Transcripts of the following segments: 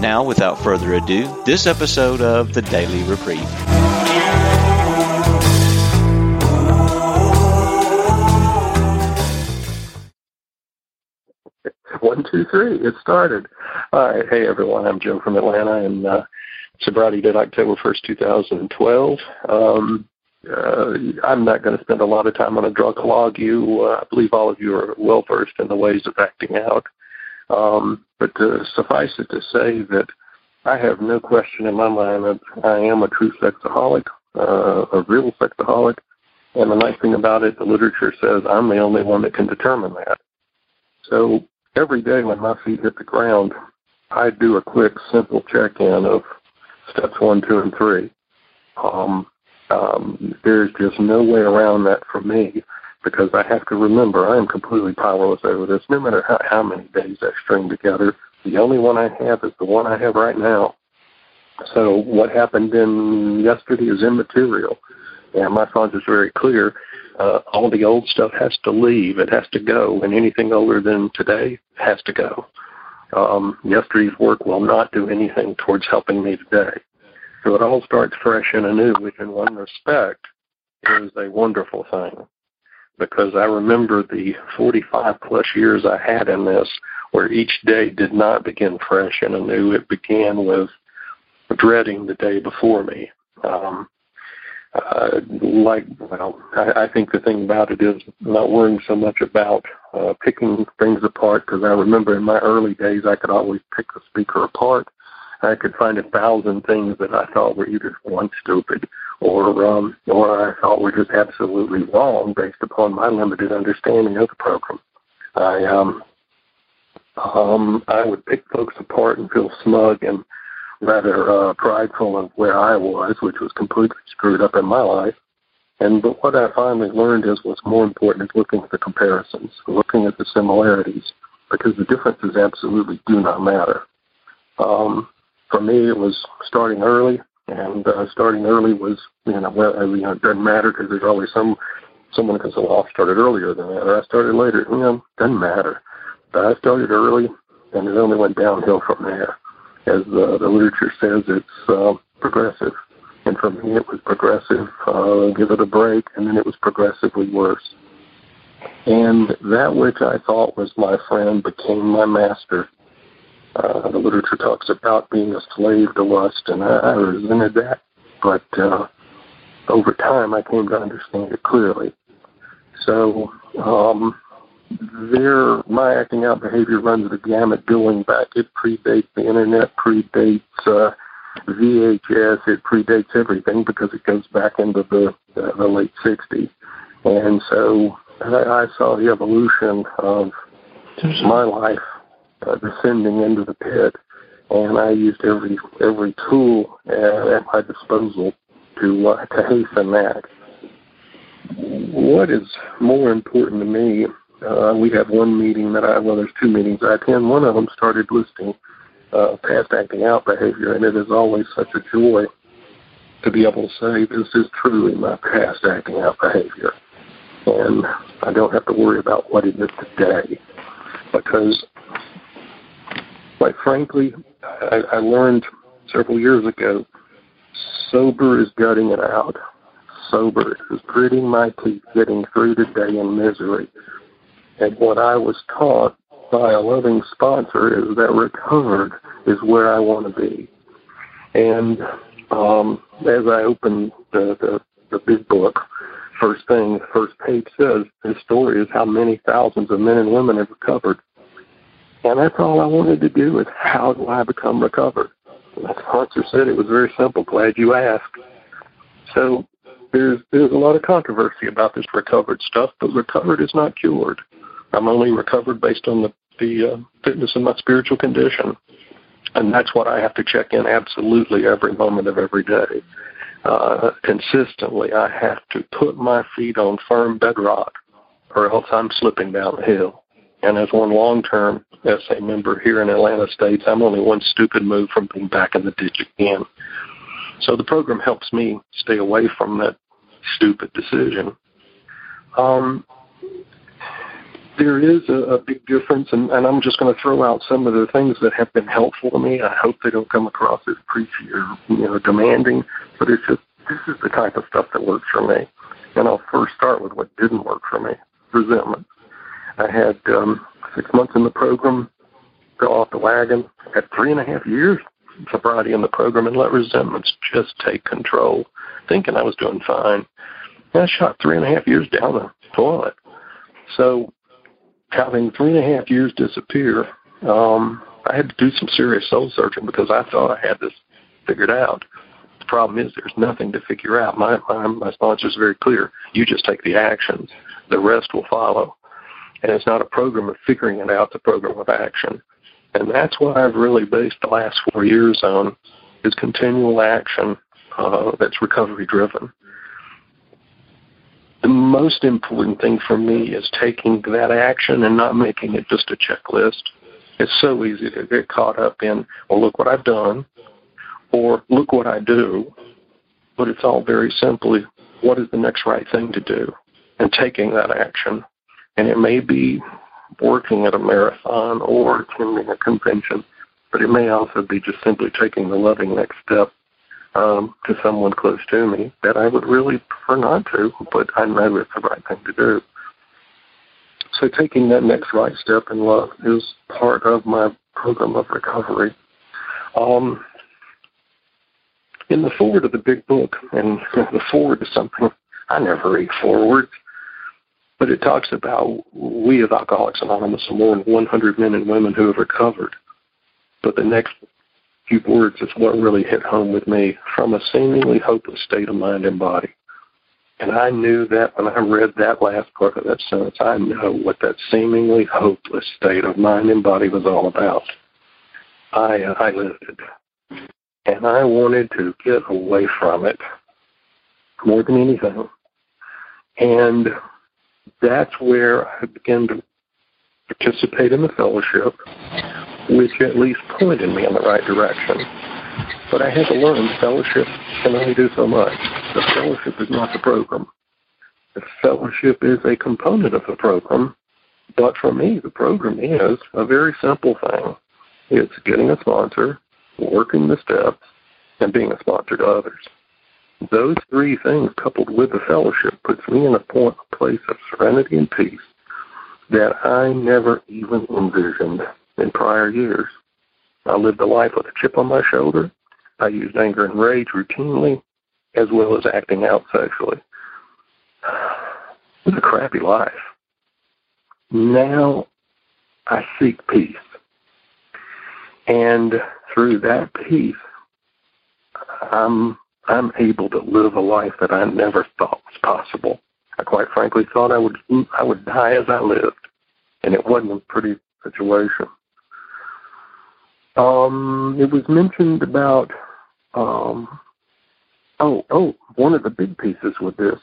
Now, without further ado, this episode of The Daily Reprieve. One, two, three. It started. All right. Hey, everyone. I'm Joe from Atlanta, and uh, sobriety did October 1st, 2012. Um, uh, I'm not going to spend a lot of time on a drunkalog. You, uh, I believe all of you are well versed in the ways of acting out. Um, but to suffice it to say that I have no question in my mind that I am a true sexaholic, uh, a real sexaholic. And the nice thing about it, the literature says I'm the only one that can determine that. So every day when my feet hit the ground, I do a quick, simple check-in of steps one, two, and three. Um, um, there's just no way around that for me because I have to remember I am completely powerless over this. No matter how, how many days I string together, the only one I have is the one I have right now. So what happened in yesterday is immaterial. And my thought is very clear. Uh, all the old stuff has to leave. It has to go. And anything older than today has to go. Um, yesterday's work will not do anything towards helping me today. So it all starts fresh and anew, which in one respect is a wonderful thing because I remember the 45 plus years I had in this where each day did not begin fresh and anew. It began with dreading the day before me. Um, uh, like, well, I, I think the thing about it is not worrying so much about uh, picking things apart because I remember in my early days I could always pick the speaker apart I could find a thousand things that I thought were either one stupid or um, or I thought were just absolutely wrong based upon my limited understanding of the program. I um, um, I would pick folks apart and feel smug and rather uh, prideful of where I was, which was completely screwed up in my life. And but what I finally learned is what's more important is looking at the comparisons, looking at the similarities, because the differences absolutely do not matter. Um, for me, it was starting early, and uh, starting early was, you know, well, you know, it doesn't matter because there's always some someone can say, well, I started earlier than that, or I started later. You know, doesn't matter. But I started early, and it only went downhill from there. As the, the literature says, it's uh, progressive. And for me, it was progressive. Uh, give it a break, and then it was progressively worse. And that which I thought was my friend became my master. Uh, the literature talks about being a slave to lust, and I, I resented that. But uh, over time, I came to understand it clearly. So um, there, my acting out behavior runs the gamut going back. It predates the internet, predates uh, VHS, it predates everything because it goes back into the, the, the late 60s. And so I, I saw the evolution of my life uh, descending into the pit, and I used every every tool uh, at my disposal to uh, to hasten that. What is more important to me? Uh, we have one meeting that I well, there's two meetings I attend. One of them started listing uh, past acting out behavior, and it is always such a joy to be able to say this is truly my past acting out behavior, and I don't have to worry about what it is today because quite frankly, I, I learned several years ago, sober is gutting it out. Sober is gritting my teeth, getting through the day in misery. And what I was taught by a loving sponsor is that recovered is where I want to be. And um, as I opened the, the, the big book, first thing, the first page says, this story is how many thousands of men and women have recovered and that's all I wanted to do is how do I become recovered? The sponsor said it was very simple. Glad you asked. So there's there's a lot of controversy about this recovered stuff, but recovered is not cured. I'm only recovered based on the the uh, fitness of my spiritual condition. And that's what I have to check in absolutely every moment of every day. Uh, consistently, I have to put my feet on firm bedrock or else I'm slipping down the hill. And as one long term SA member here in Atlanta States, I'm only one stupid move from being back in the ditch again. So the program helps me stay away from that stupid decision. Um, there is a, a big difference, and, and I'm just going to throw out some of the things that have been helpful to me. I hope they don't come across as preachy or you know demanding, but it's just this is the type of stuff that works for me. And I'll first start with what didn't work for me: resentment. I had um, six months in the program, fell off the wagon. Had three and a half years sobriety in the program, and let resentments just take control, thinking I was doing fine. And I shot three and a half years down the toilet. So having three and a half years disappear, um, I had to do some serious soul searching because I thought I had this figured out. The problem is there's nothing to figure out. My my, my sponsor is very clear. You just take the actions. The rest will follow. And it's not a program of figuring it out, it's a program of action. And that's what I've really based the last four years on is continual action uh, that's recovery driven the most important thing for me is taking that action and not making it just a checklist. It's so easy to get caught up in, well, look what I've done, or look what I do. But it's all very simply, what is the next right thing to do? And taking that action. And it may be working at a marathon or attending a convention, but it may also be just simply taking the loving next step um, to someone close to me that I would really prefer not to, but I know it's the right thing to do. So taking that next right step in love is part of my program of recovery. Um, in the foreword of the big book, and the foreword is something I never read forward, but it talks about we of Alcoholics Anonymous are more than 100 men and women who have recovered. But the next few words is what really hit home with me from a seemingly hopeless state of mind and body. And I knew that when I read that last part of that sentence, I know what that seemingly hopeless state of mind and body was all about. I, uh, I lived it. And I wanted to get away from it more than anything. And that's where I began to participate in the fellowship which at least pointed me in the right direction. But I had to learn fellowship can only do so much. The fellowship is not the program. The fellowship is a component of the program, but for me, the program is a very simple thing. It's getting a sponsor, working the steps, and being a sponsor to others. Those three things, coupled with the fellowship, puts me in a point, a place of serenity and peace that I never even envisioned in prior years. I lived a life with a chip on my shoulder. I used anger and rage routinely, as well as acting out sexually. It was a crappy life. Now I seek peace. And through that peace, I'm I'm able to live a life that I never thought was possible. I quite frankly thought I would I would die as I lived, and it wasn't a pretty situation. Um, it was mentioned about um, oh oh one of the big pieces with this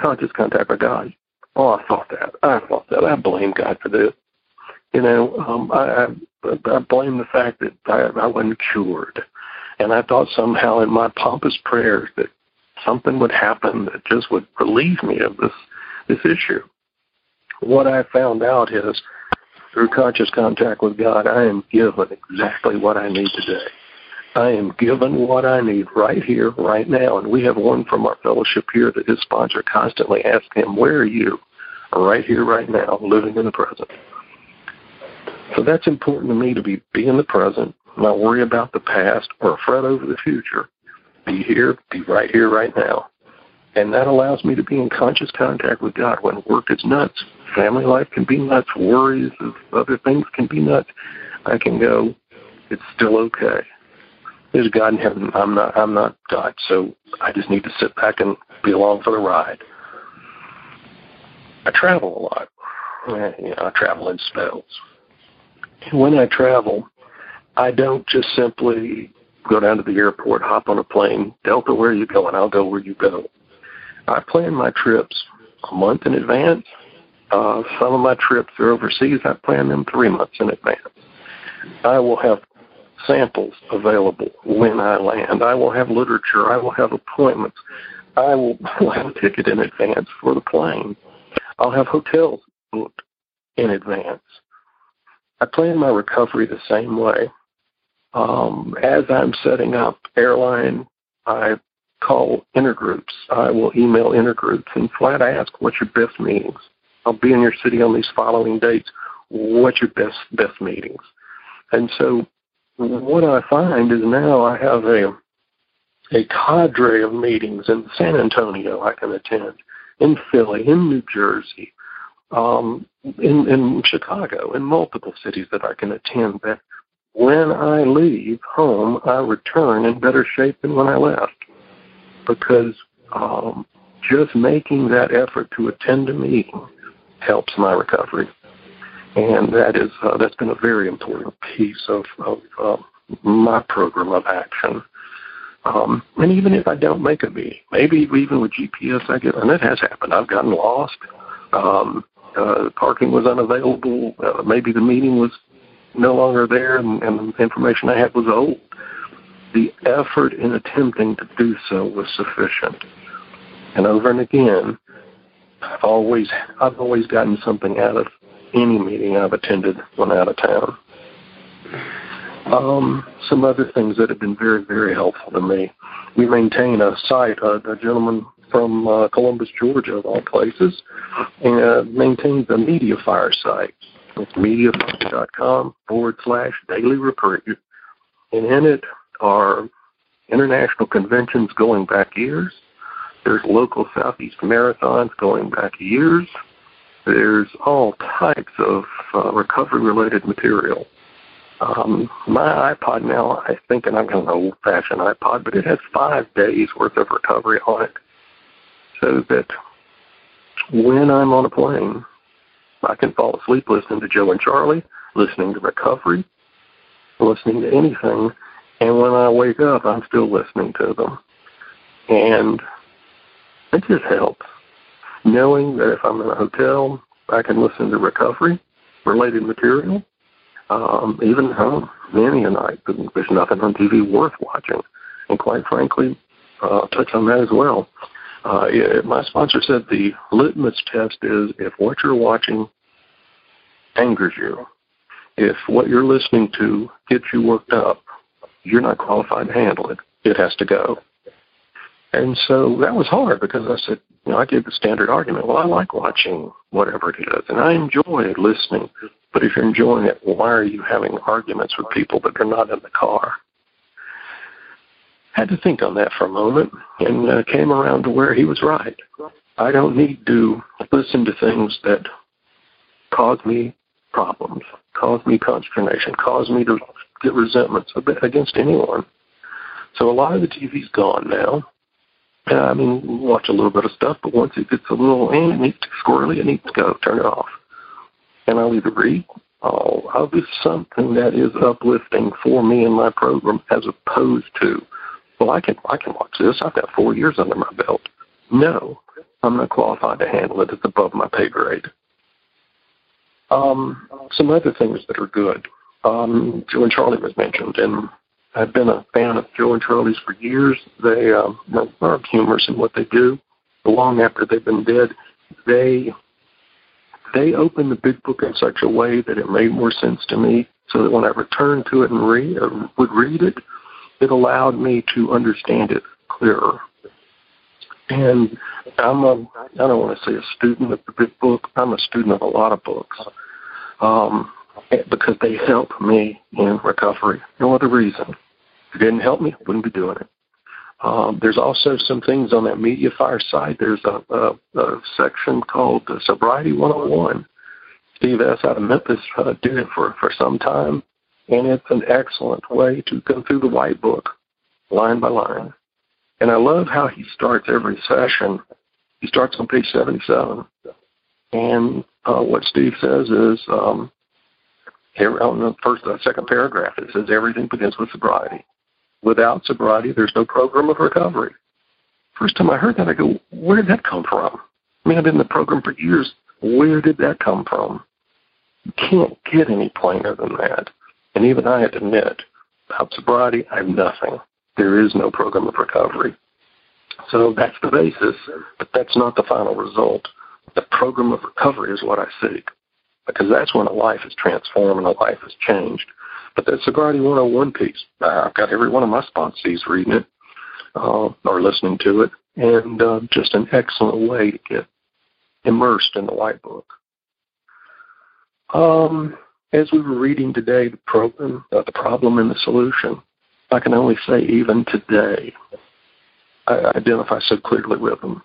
conscious contact with God. Oh, I thought that. I thought that. I blame God for this. You know, um, I, I I blame the fact that I, I wasn't cured, and I thought somehow in my pompous prayers that something would happen that just would relieve me of this this issue. What I found out is through conscious contact with God, I am given exactly what I need today. I am given what I need right here, right now. And we have one from our fellowship here that his sponsor constantly asks him, Where are you? Right here, right now, living in the present. So that's important to me to be, be in the present, not worry about the past or fret over the future. Be here, be right here, right now. And that allows me to be in conscious contact with God when work is nuts family life can be nuts, worries of other things can be nuts, I can go, it's still okay. There's God in heaven. I'm not I'm not God, so I just need to sit back and be along for the ride. I travel a lot. You know, I travel in spells. And when I travel, I don't just simply go down to the airport, hop on a plane, Delta, where you going? I'll go where you go. I plan my trips a month in advance. Uh, some of my trips are overseas. I plan them three months in advance. I will have samples available when I land. I will have literature. I will have appointments. I will have a ticket in advance for the plane. I'll have hotels booked in advance. I plan my recovery the same way. Um, as I'm setting up airline, I call intergroups. I will email intergroups and flat ask, what's your best meetings? I'll be in your city on these following dates. What's your best best meetings? And so what I find is now I have a a cadre of meetings in San Antonio I can attend, in Philly, in New Jersey, um, in, in Chicago, in multiple cities that I can attend that when I leave home, I return in better shape than when I left. Because um, just making that effort to attend a meeting helps my recovery. And that is uh, that's been a very important piece of, of uh, my program of action. Um, and even if I don't make a meeting, maybe even with GPS, I get, and it has happened. I've gotten lost. Um, uh, parking was unavailable. Uh, maybe the meeting was no longer there, and, and the information I had was old. The effort in attempting to do so was sufficient. And over and again, I've always I've always gotten something out of any meeting I've attended when out of town. Um, some other things that have been very, very helpful to me. We maintain a site, uh, a gentleman from uh, Columbus, Georgia, of all places, and uh, maintains a Mediafire site. It's mediafire.com forward slash daily reprieve. And in it are international conventions going back years. There's local Southeast marathons going back years. There's all types of uh, recovery related material. Um, my iPod now, I think, and I've got an old fashioned iPod, but it has five days worth of recovery on it. So that when I'm on a plane, I can fall asleep listening to Joe and Charlie, listening to recovery, listening to anything, and when I wake up, I'm still listening to them. And it just helps knowing that if I'm in a hotel, I can listen to recovery related material. Um, even home, many a night, there's nothing on TV worth watching. And quite frankly, uh, touch on that as well. Uh, my sponsor said the litmus test is if what you're watching angers you, if what you're listening to gets you worked up, you're not qualified to handle it. It has to go. And so that was hard because I said, you know, I gave the standard argument. Well, I like watching whatever it is, and I enjoy listening. But if you're enjoying it, why are you having arguments with people that are not in the car? Had to think on that for a moment and uh, came around to where he was right. I don't need to listen to things that cause me problems, cause me consternation, cause me to get resentments against anyone. So a lot of the TV's gone now. And I mean, watch a little bit of stuff, but once it gets a little, eh, it needs to squirrely, it needs to go. Turn it off. And I'll either read, I'll, I'll do something that is uplifting for me in my program as opposed to well, I can I can watch this. I've got four years under my belt. No, I'm not qualified to handle it. It's above my pay grade. Um, some other things that are good. Um, Joe and Charlie was mentioned, and I've been a fan of Joe and Charlie's for years. They um, are humorous in what they do. Long after they've been dead, they they opened the big book in such a way that it made more sense to me. So that when I returned to it and read, uh, would read it, it allowed me to understand it clearer. And I'm a, I don't want to say a student of the big book. I'm a student of a lot of books um, because they help me in recovery. No other reason. If it didn't help me, I wouldn't be doing it. Um, there's also some things on that Media Fire site. There's a, a, a section called Sobriety 101. Steve S. out of Memphis uh, did it for, for some time and it's an excellent way to go through the white book line by line. And I love how he starts every session. He starts on page 77. And uh, what Steve says is um, Here on the first, uh, second paragraph, it says everything begins with sobriety. Without sobriety, there's no program of recovery. First time I heard that, I go, where did that come from? I mean, I've been in the program for years. Where did that come from? You can't get any plainer than that. And even I admit, without sobriety, I have nothing. There is no program of recovery. So that's the basis, but that's not the final result. The program of recovery is what I seek because that's when a life is transformed and a life is changed. But that Sobriety 101 piece, I've got every one of my sponsees reading it uh, or listening to it, and uh, just an excellent way to get immersed in the white book. Um, as we were reading today, the problem, uh, the problem and the solution, I can only say even today, I identify so clearly with them,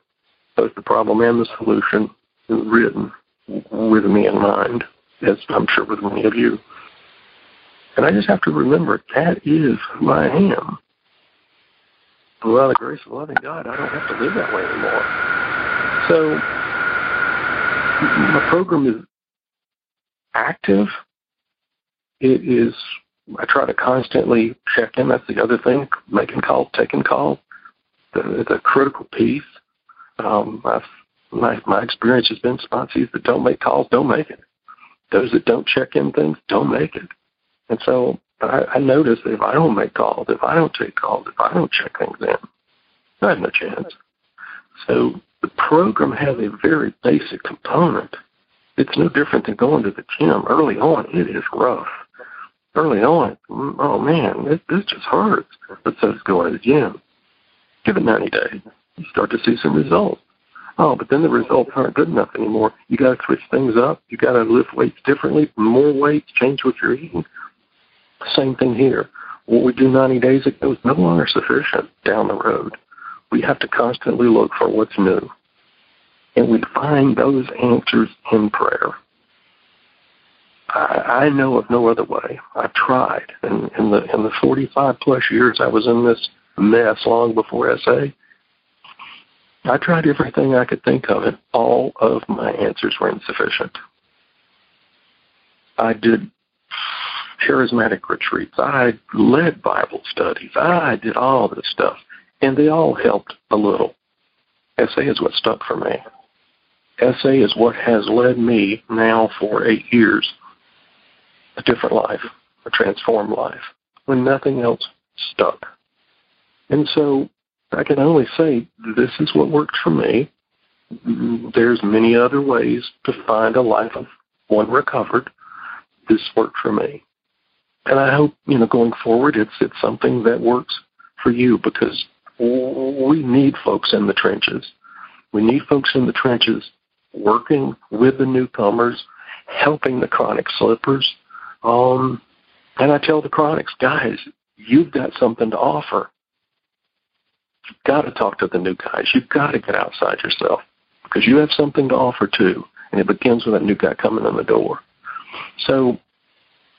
both the problem and the solution written with me in mind, as I'm sure with many of you. And I just have to remember that is who I am. And the grace of loving God, I don't have to live that way anymore. So my program is active. It is I try to constantly check in. That's the other thing, making calls, taking calls. It's a critical piece. Um, I've my my experience has been sponsees that don't make calls don't make it. Those that don't check in things don't make it. And so I, I notice that if I don't make calls, if I don't take calls, if I don't check things in, I have no chance. So the program has a very basic component. It's no different than going to the gym. Early on, it is rough. Early on, mm, oh man, this, this just hurts. So it's going to the gym. Give it 90 days. You start to see some results. Oh, but then the results aren't good enough anymore. You got to switch things up. You got to lift weights differently, more weights, change what you're eating. Same thing here. What we do 90 days ago is no longer sufficient down the road. We have to constantly look for what's new. And we find those answers in prayer. I, I know of no other way. I've tried. And in the in the 45 plus years I was in this mess long before SA, I tried everything I could think of, and all of my answers were insufficient. I did charismatic retreats. I led Bible studies. I did all this stuff, and they all helped a little. SA is what stuck for me. SA is what has led me now for eight years a different life, a transformed life, when nothing else stuck. And so I can only say this is what worked for me. There's many other ways to find a life of one recovered. This worked for me. And I hope, you know, going forward it's it's something that works for you because we need folks in the trenches. We need folks in the trenches working with the newcomers, helping the chronic slippers. Um, and I tell the chronics, guys, you've got something to offer. You've got to talk to the new guys. You've got to get outside yourself because you have something to offer too. And it begins with that new guy coming in the door. So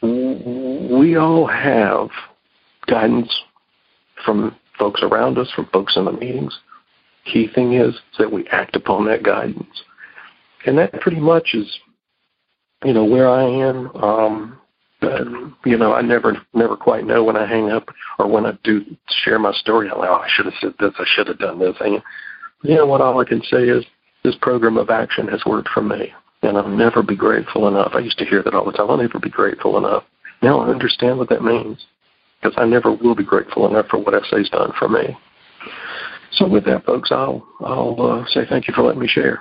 we all have guidance from folks around us, from folks in the meetings. Key thing is that we act upon that guidance. And that pretty much is, you know, where I am. Um, uh, you know, I never never quite know when I hang up or when I do share my story. I'm like, oh, I should have said this. I should have done this. And you know what? All I can say is this program of action has worked for me, and I'll never be grateful enough. I used to hear that all the time. I'll never be grateful enough. Now I understand what that means because I never will be grateful enough for what SA's done for me. So with that, folks, I'll I'll uh, say thank you for letting me share.